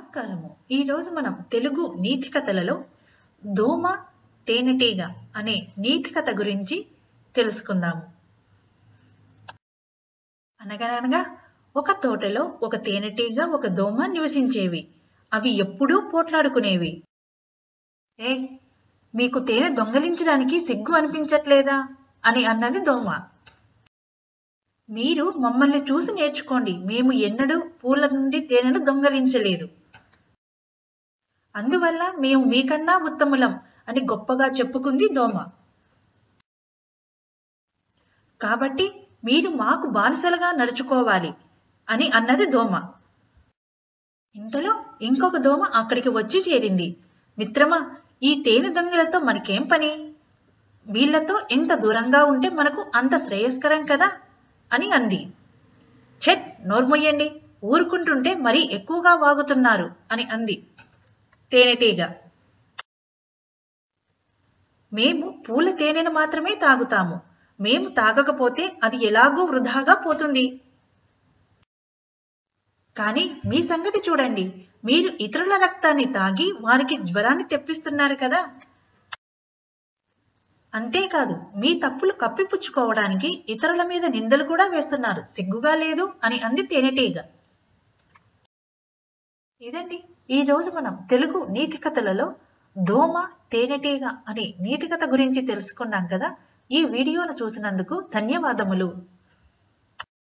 నమస్కారము. ఈరోజు మనం తెలుగు నీతి కథలలో దోమ తేనెటీగ అనే నీతి కథ గురించి తెలుసుకుందాము. అనగనగా ఒక తోటలో ఒక తేనెటీగ ఒక దోమ నివసించేవి. అవి ఎప్పుడూ పోట్లాడుకునేవి. ఏ మీకు తేనె దొంగలించడానికి సిగ్గు అనిపించట్లేదా? అని అన్నది దోమ. మీరు మమ్మల్ని చూసి నేర్చుకోండి. మేము ఎన్నడూ పూల నుండి తేనెను దొంగలించలేదు. అందువల్ల మేము మీకన్నా ఉత్తములం అని గొప్పగా చెప్పుకుంది దోమ. కాబట్టి మీరు మాకు బానిసలుగా నడుచుకోవాలి అని అన్నది దోమ. ఇంతలో ఇంకొక దోమ అక్కడికి వచ్చి చేరింది. మిత్రమా ఈ తేనె దొంగలతో మనకేం పని? వీళ్ళతో ఎంత దూరంగా ఉంటే మనకు అంత శ్రేయస్కరం కదా? అని అంది. చెట్ నోర్మొయ్యండి. ఊరుకుంటుంటే మరీ ఎక్కువగా వాగుతున్నారు అని అంది. తేనెటీగ. మేము పూల తేనెను మాత్రమే తాగుతాము. మేము తాగకపోతే అది ఎలాగూ వృధాగా పోతుంది. కానీ మీ సంగతి చూడండి. మీరు ఇతరుల రక్తాన్ని తాగి వారికి జ్వరాన్ని తెప్పిస్తున్నారు కదా. అంతేకాదు మీ తప్పులు కప్పిపుచ్చుకోవడానికి ఇతరుల మీద నిందలు కూడా వేస్తున్నారు. సిగ్గుగా లేదు అని అంది తేనెటీగ. ఇదండి. ఈ రోజు మనం తెలుగు నీతి కథలలో దోమ తేనెటీగ అనే నీతి కథ గురించి తెలుసుకున్నాం కదా. ఈ వీడియోను చూసినందుకు ధన్యవాదములు.